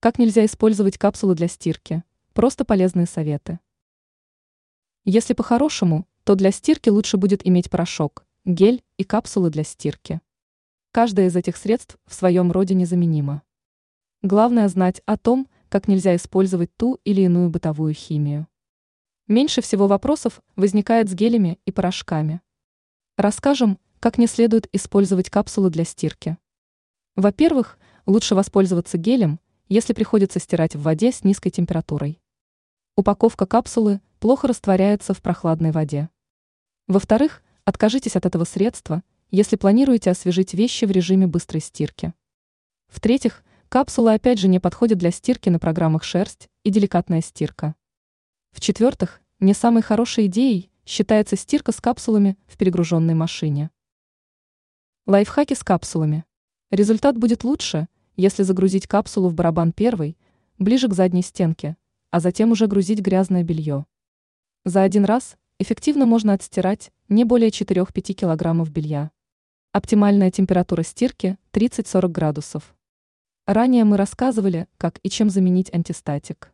Как нельзя использовать капсулы для стирки? Просто полезные советы. Если по-хорошему, то для стирки лучше будет иметь порошок, гель и капсулы для стирки. Каждое из этих средств в своем роде незаменимо. Главное знать о том, как нельзя использовать ту или иную бытовую химию. Меньше всего вопросов возникает с гелями и порошками. Расскажем, как не следует использовать капсулы для стирки. Во-первых, лучше воспользоваться гелем – если приходится стирать в воде с низкой температурой. Упаковка капсулы плохо растворяется в прохладной воде. Во-вторых, откажитесь от этого средства, если планируете освежить вещи в режиме быстрой стирки. В-третьих, капсулы опять же не подходят для стирки на программах «Шерсть» и «Деликатная стирка». В-четвертых, не самой хорошей идеей считается стирка с капсулами в перегруженной машине. Лайфхаки с капсулами. Результат будет лучше – если загрузить капсулу в барабан первой, ближе к задней стенке, а затем уже грузить грязное белье. За один раз эффективно можно отстирать не более 4-5 килограммов белья. Оптимальная температура стирки 30-40 градусов. Ранее мы рассказывали, как и чем заменить антистатик.